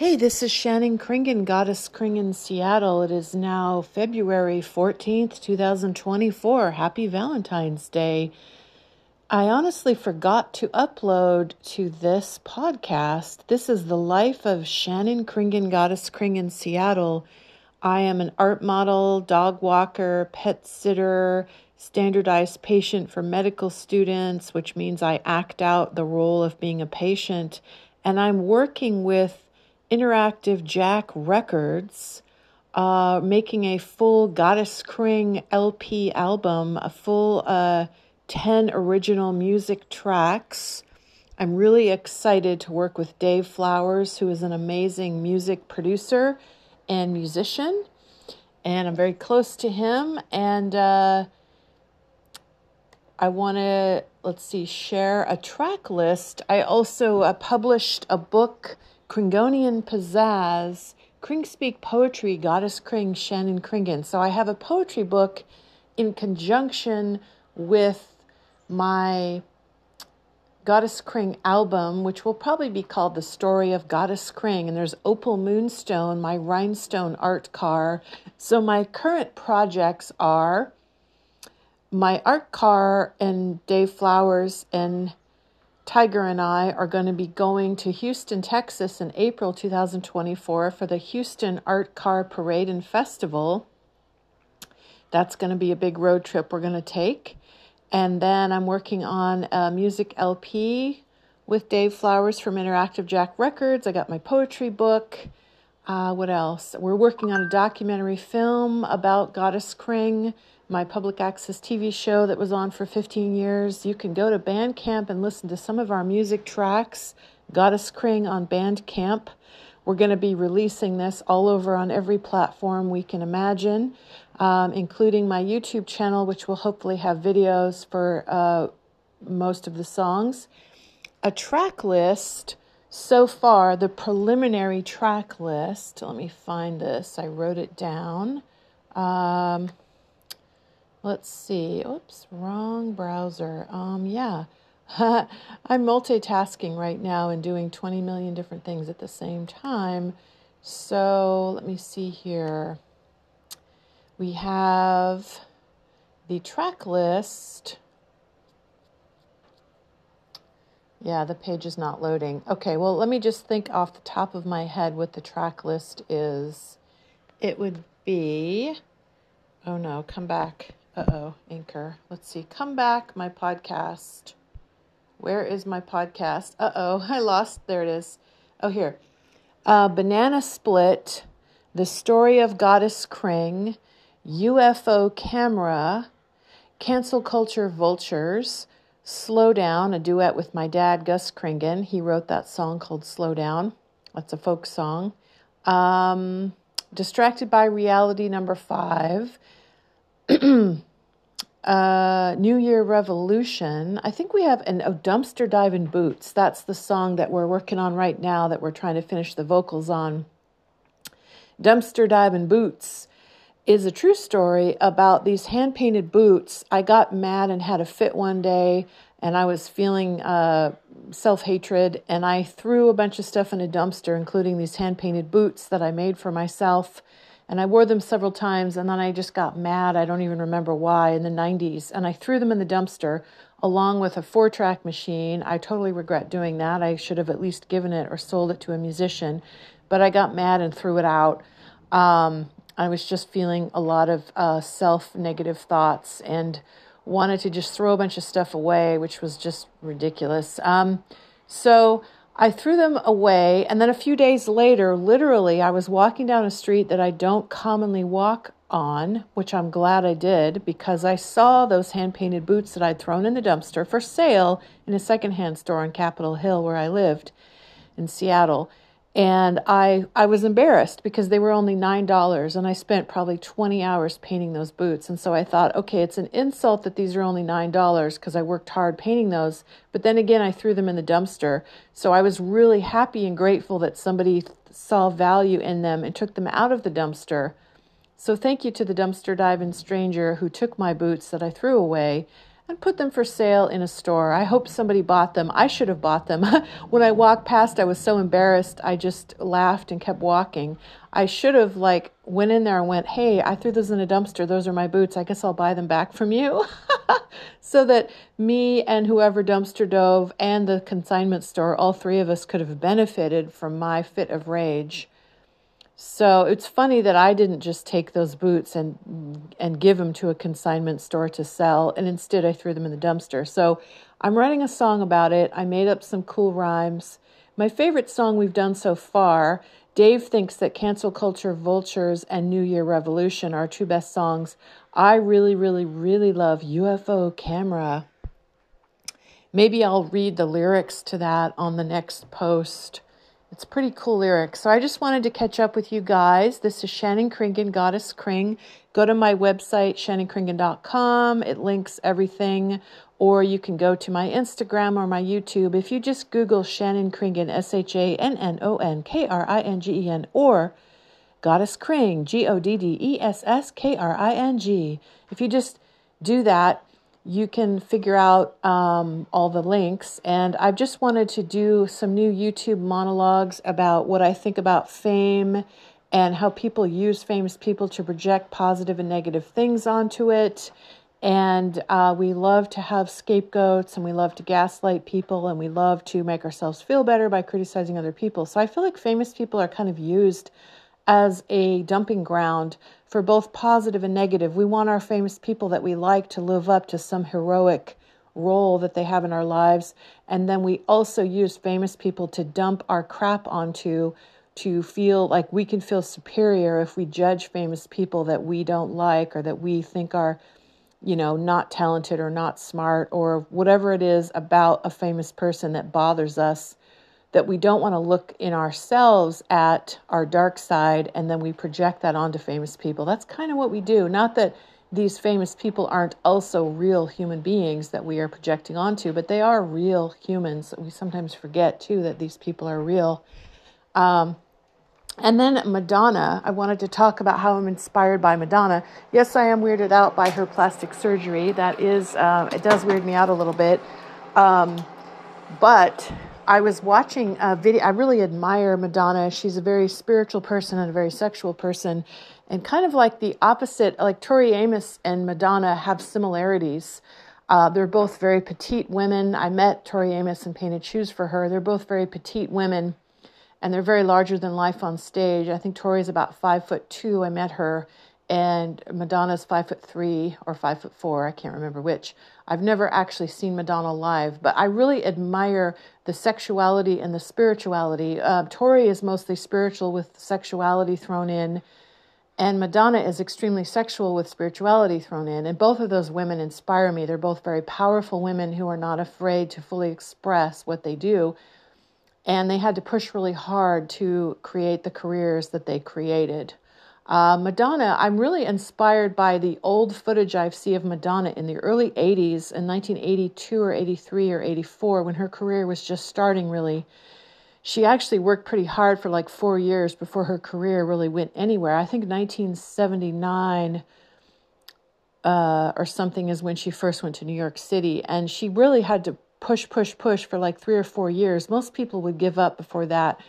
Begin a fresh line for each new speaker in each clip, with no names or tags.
Hey, this is Shannon Kringen, Goddess Kringen, Seattle. It is now February 14th, 2024. Happy Valentine's Day. I honestly forgot to upload to this podcast. This is the life of Shannon Kringen, Goddess Kringen, Seattle. I am an art model, dog walker, pet sitter, standardized patient for medical students, which means I act out the role of being a patient. And I'm working with Interactive Jack Records, uh, making a full Goddess Kring LP album, a full uh, 10 original music tracks. I'm really excited to work with Dave Flowers, who is an amazing music producer and musician. And I'm very close to him. And uh, I want to, let's see, share a track list. I also uh, published a book Kringonian Pizzazz, Kring Speak Poetry, Goddess Kring, Shannon Kringen. So I have a poetry book in conjunction with my Goddess Kring album, which will probably be called The Story of Goddess Kring. And there's Opal Moonstone, my rhinestone art car. So my current projects are my art car and Dave Flowers and Tiger and I are going to be going to Houston, Texas in April 2024 for the Houston Art Car Parade and Festival. That's going to be a big road trip we're going to take. And then I'm working on a music LP with Dave Flowers from Interactive Jack Records. I got my poetry book. Uh, what else? We're working on a documentary film about Goddess Kring my public access TV show that was on for 15 years. You can go to Bandcamp and listen to some of our music tracks, Goddess Kring on Bandcamp. We're going to be releasing this all over on every platform we can imagine, um, including my YouTube channel, which will hopefully have videos for uh, most of the songs. A track list so far, the preliminary track list. Let me find this. I wrote it down. Um, Let's see. Oops, wrong browser. Um, yeah. I'm multitasking right now and doing 20 million different things at the same time. So let me see here. We have the track list. Yeah, the page is not loading. Okay, well, let me just think off the top of my head what the track list is. It would be, oh no, come back. Uh oh, Anchor. Let's see. Come back, my podcast. Where is my podcast? Uh oh, I lost. There it is. Oh, here. Uh, Banana Split, The Story of Goddess Kring, UFO Camera, Cancel Culture Vultures, Slow Down, a duet with my dad, Gus Kringen. He wrote that song called Slow Down. That's a folk song. Um, Distracted by Reality, number five. uh, New Year Revolution. I think we have an oh, Dumpster Diving Boots. That's the song that we're working on right now that we're trying to finish the vocals on. Dumpster Diving Boots is a true story about these hand painted boots. I got mad and had a fit one day, and I was feeling uh, self hatred, and I threw a bunch of stuff in a dumpster, including these hand painted boots that I made for myself and I wore them several times and then I just got mad. I don't even remember why in the 90s. And I threw them in the dumpster along with a four track machine. I totally regret doing that. I should have at least given it or sold it to a musician. But I got mad and threw it out. Um, I was just feeling a lot of uh, self negative thoughts and wanted to just throw a bunch of stuff away, which was just ridiculous. Um, so I threw them away, and then a few days later, literally, I was walking down a street that I don't commonly walk on, which I'm glad I did because I saw those hand painted boots that I'd thrown in the dumpster for sale in a secondhand store on Capitol Hill where I lived in Seattle and I I was embarrassed because they were only nine dollars, and I spent probably twenty hours painting those boots. And so I thought, okay, it's an insult that these are only nine dollars because I worked hard painting those. But then again, I threw them in the dumpster. So I was really happy and grateful that somebody saw value in them and took them out of the dumpster. So thank you to the dumpster diving stranger who took my boots that I threw away. And put them for sale in a store. I hope somebody bought them. I should have bought them. when I walked past, I was so embarrassed. I just laughed and kept walking. I should have like went in there and went, "Hey, I threw those in a dumpster. Those are my boots. I guess I'll buy them back from you." so that me and whoever dumpster dove and the consignment store, all three of us could have benefited from my fit of rage. So it's funny that I didn't just take those boots and and give them to a consignment store to sell, and instead I threw them in the dumpster. So I'm writing a song about it. I made up some cool rhymes. My favorite song we've done so far. Dave thinks that Cancel Culture Vultures and New Year Revolution are two best songs. I really, really, really love UFO Camera. Maybe I'll read the lyrics to that on the next post. It's pretty cool lyrics. So I just wanted to catch up with you guys. This is Shannon Kringen, Goddess Kring. Go to my website, shannonkringen.com. It links everything. Or you can go to my Instagram or my YouTube. If you just Google Shannon Kringen, S H A N N O N K R I N G E N, or Goddess Kring, G O D D E S S K R I N G. If you just do that, you can figure out um, all the links. And I've just wanted to do some new YouTube monologues about what I think about fame and how people use famous people to project positive and negative things onto it. And uh, we love to have scapegoats and we love to gaslight people and we love to make ourselves feel better by criticizing other people. So I feel like famous people are kind of used as a dumping ground for both positive and negative. We want our famous people that we like to live up to some heroic role that they have in our lives. And then we also use famous people to dump our crap onto to feel like we can feel superior if we judge famous people that we don't like or that we think are you know not talented or not smart or whatever it is about a famous person that bothers us that we don't want to look in ourselves at our dark side and then we project that onto famous people. That's kind of what we do. Not that these famous people aren't also real human beings that we are projecting onto, but they are real humans. We sometimes forget too that these people are real. Um, and then Madonna, I wanted to talk about how I'm inspired by Madonna. Yes, I am weirded out by her plastic surgery. That is, uh, it does weird me out a little bit. Um, but I was watching a video. I really admire Madonna. She's a very spiritual person and a very sexual person, and kind of like the opposite. Like Tori Amos and Madonna have similarities. Uh, they're both very petite women. I met Tori Amos and painted shoes for her. They're both very petite women, and they're very larger than life on stage. I think Tori's about five foot two. I met her, and Madonna's five foot three or five foot four. I can't remember which. I've never actually seen Madonna live, but I really admire the sexuality and the spirituality. Uh, Tori is mostly spiritual with sexuality thrown in, and Madonna is extremely sexual with spirituality thrown in. And both of those women inspire me. They're both very powerful women who are not afraid to fully express what they do. And they had to push really hard to create the careers that they created. Uh, Madonna, I'm really inspired by the old footage I see of Madonna in the early 80s, in 1982 or 83 or 84, when her career was just starting really. She actually worked pretty hard for like four years before her career really went anywhere. I think 1979 uh, or something is when she first went to New York City, and she really had to push, push, push for like three or four years. Most people would give up before that.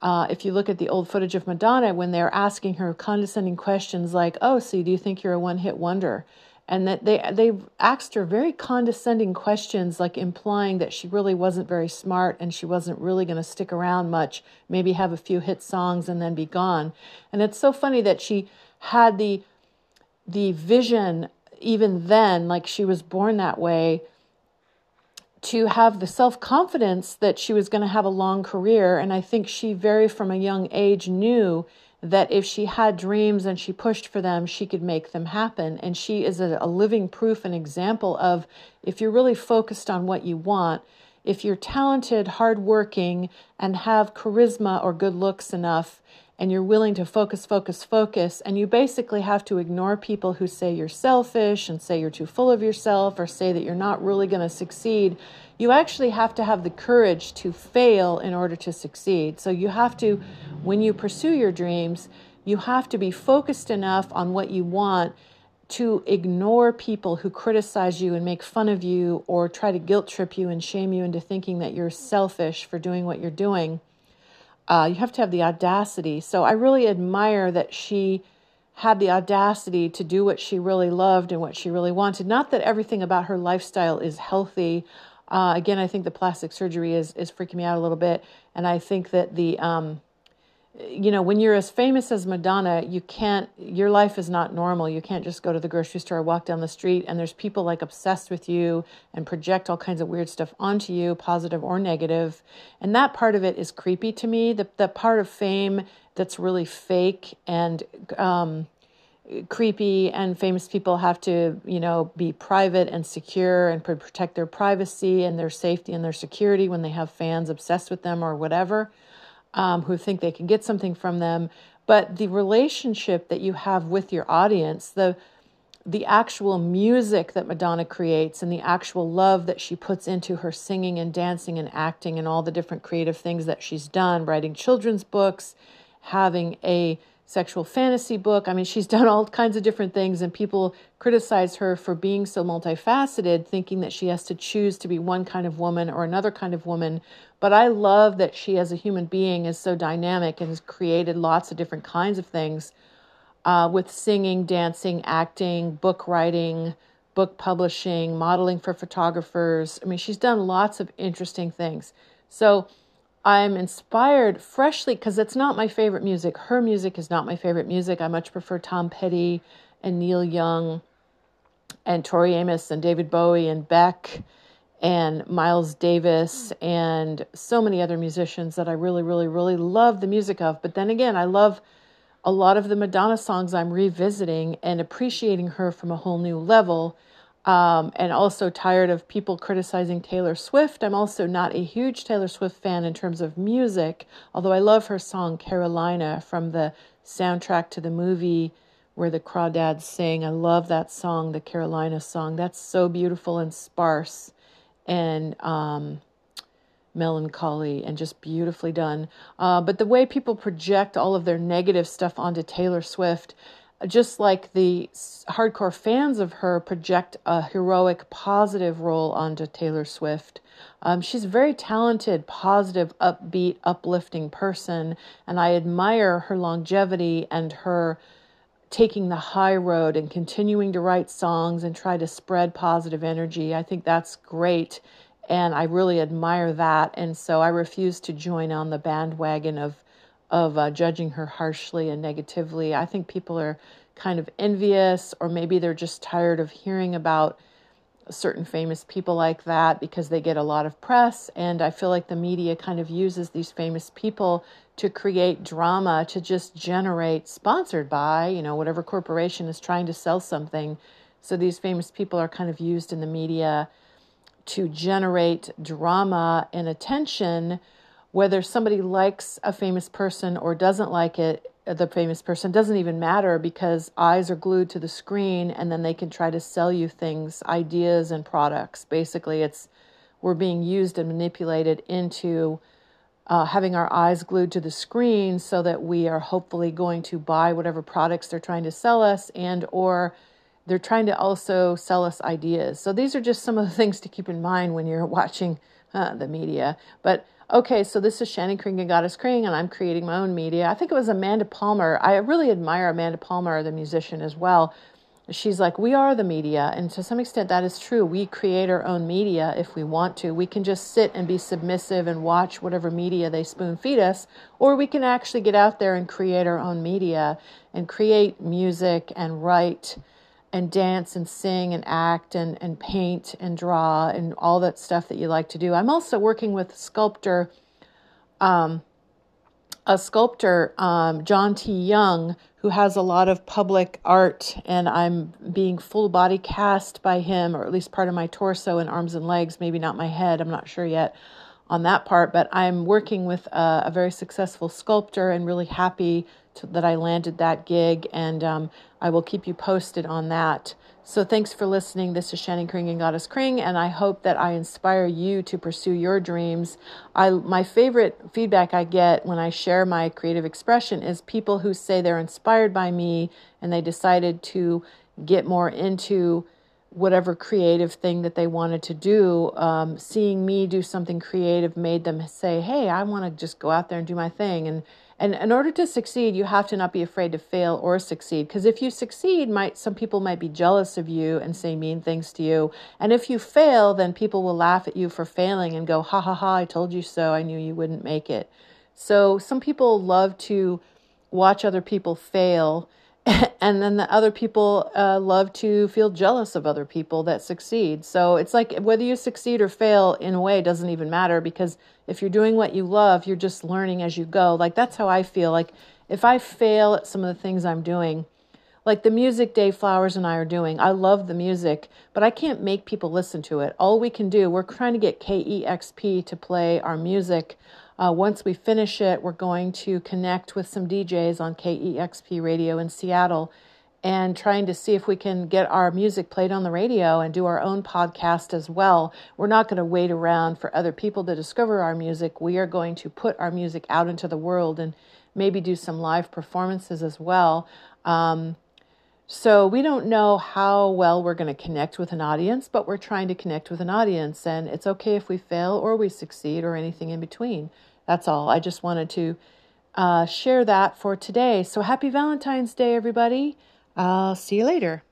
Uh, if you look at the old footage of Madonna, when they're asking her condescending questions like, "Oh, so do you think you're a one-hit wonder?" and that they they asked her very condescending questions, like implying that she really wasn't very smart and she wasn't really going to stick around much, maybe have a few hit songs and then be gone. And it's so funny that she had the the vision even then, like she was born that way to have the self confidence that she was going to have a long career. And I think she, very from a young age, knew that if she had dreams and she pushed for them, she could make them happen. And she is a, a living proof and example of if you're really focused on what you want, if you're talented, hardworking, and have charisma or good looks enough, and you're willing to focus, focus, focus, and you basically have to ignore people who say you're selfish and say you're too full of yourself or say that you're not really going to succeed. You actually have to have the courage to fail in order to succeed. So you have to, when you pursue your dreams, you have to be focused enough on what you want to ignore people who criticize you and make fun of you or try to guilt trip you and shame you into thinking that you're selfish for doing what you're doing. Uh, you have to have the audacity. So I really admire that she had the audacity to do what she really loved and what she really wanted. Not that everything about her lifestyle is healthy. Uh, again, I think the plastic surgery is is freaking me out a little bit, and I think that the um, you know, when you're as famous as Madonna, you can't, your life is not normal. You can't just go to the grocery store, walk down the street, and there's people like obsessed with you and project all kinds of weird stuff onto you, positive or negative. And that part of it is creepy to me. The, the part of fame that's really fake and, um, creepy and famous people have to you know be private and secure and protect their privacy and their safety and their security when they have fans obsessed with them or whatever um, who think they can get something from them, but the relationship that you have with your audience, the the actual music that Madonna creates and the actual love that she puts into her singing and dancing and acting and all the different creative things that she's done, writing children's books, having a sexual fantasy book. I mean, she's done all kinds of different things, and people criticize her for being so multifaceted, thinking that she has to choose to be one kind of woman or another kind of woman. But I love that she, as a human being, is so dynamic and has created lots of different kinds of things uh, with singing, dancing, acting, book writing, book publishing, modeling for photographers. I mean, she's done lots of interesting things. So, I'm inspired freshly because it's not my favorite music. Her music is not my favorite music. I much prefer Tom Petty and Neil Young and Tori Amos and David Bowie and Beck and Miles Davis and so many other musicians that I really, really, really love the music of. But then again, I love a lot of the Madonna songs I'm revisiting and appreciating her from a whole new level um, and also tired of people criticizing Taylor Swift. I'm also not a huge Taylor Swift fan in terms of music, although I love her song Carolina from the soundtrack to the movie where the crawdads sing. I love that song, the Carolina song. That's so beautiful and sparse and um, melancholy and just beautifully done. Uh, but the way people project all of their negative stuff onto Taylor Swift just like the hardcore fans of her project a heroic, positive role onto Taylor Swift. Um, she's a very talented, positive, upbeat, uplifting person, and I admire her longevity and her taking the high road and continuing to write songs and try to spread positive energy. I think that's great, and I really admire that. And so I refuse to join on the bandwagon of of uh, judging her harshly and negatively. I think people are kind of envious, or maybe they're just tired of hearing about certain famous people like that because they get a lot of press. And I feel like the media kind of uses these famous people to create drama, to just generate, sponsored by, you know, whatever corporation is trying to sell something. So these famous people are kind of used in the media to generate drama and attention whether somebody likes a famous person or doesn't like it the famous person doesn't even matter because eyes are glued to the screen and then they can try to sell you things ideas and products. Basically it's we're being used and manipulated into uh, having our eyes glued to the screen so that we are hopefully going to buy whatever products they're trying to sell us and or they're trying to also sell us ideas. So these are just some of the things to keep in mind when you're watching uh, the media. But okay, so this is Shannon Kring and Goddess Kring, and I'm creating my own media. I think it was Amanda Palmer. I really admire Amanda Palmer, the musician, as well. She's like, we are the media. And to some extent, that is true. We create our own media if we want to. We can just sit and be submissive and watch whatever media they spoon feed us, or we can actually get out there and create our own media and create music and write and dance and sing and act and, and paint and draw and all that stuff that you like to do. I'm also working with sculptor, um, a sculptor, um, John T. Young, who has a lot of public art, and I'm being full body cast by him, or at least part of my torso and arms and legs, maybe not my head, I'm not sure yet on that part, but I'm working with a, a very successful sculptor and really happy to, that I landed that gig, and um, I will keep you posted on that. So thanks for listening. This is Shannon Kring and Goddess Kring, and I hope that I inspire you to pursue your dreams. I my favorite feedback I get when I share my creative expression is people who say they're inspired by me and they decided to get more into whatever creative thing that they wanted to do. Um, seeing me do something creative made them say, "Hey, I want to just go out there and do my thing." And and in order to succeed, you have to not be afraid to fail or succeed. Because if you succeed, might some people might be jealous of you and say mean things to you. And if you fail, then people will laugh at you for failing and go, "Ha ha ha! I told you so. I knew you wouldn't make it." So some people love to watch other people fail and then the other people uh, love to feel jealous of other people that succeed. So it's like whether you succeed or fail in a way doesn't even matter because if you're doing what you love, you're just learning as you go. Like that's how I feel. Like if I fail at some of the things I'm doing, like the music Dave Flowers and I are doing, I love the music, but I can't make people listen to it. All we can do, we're trying to get KEXP to play our music uh, once we finish it, we're going to connect with some DJs on KEXP radio in Seattle and trying to see if we can get our music played on the radio and do our own podcast as well. We're not going to wait around for other people to discover our music. We are going to put our music out into the world and maybe do some live performances as well. Um, so we don't know how well we're going to connect with an audience, but we're trying to connect with an audience. And it's okay if we fail or we succeed or anything in between. That's all. I just wanted to uh, share that for today. So happy Valentine's Day, everybody. I'll see you later.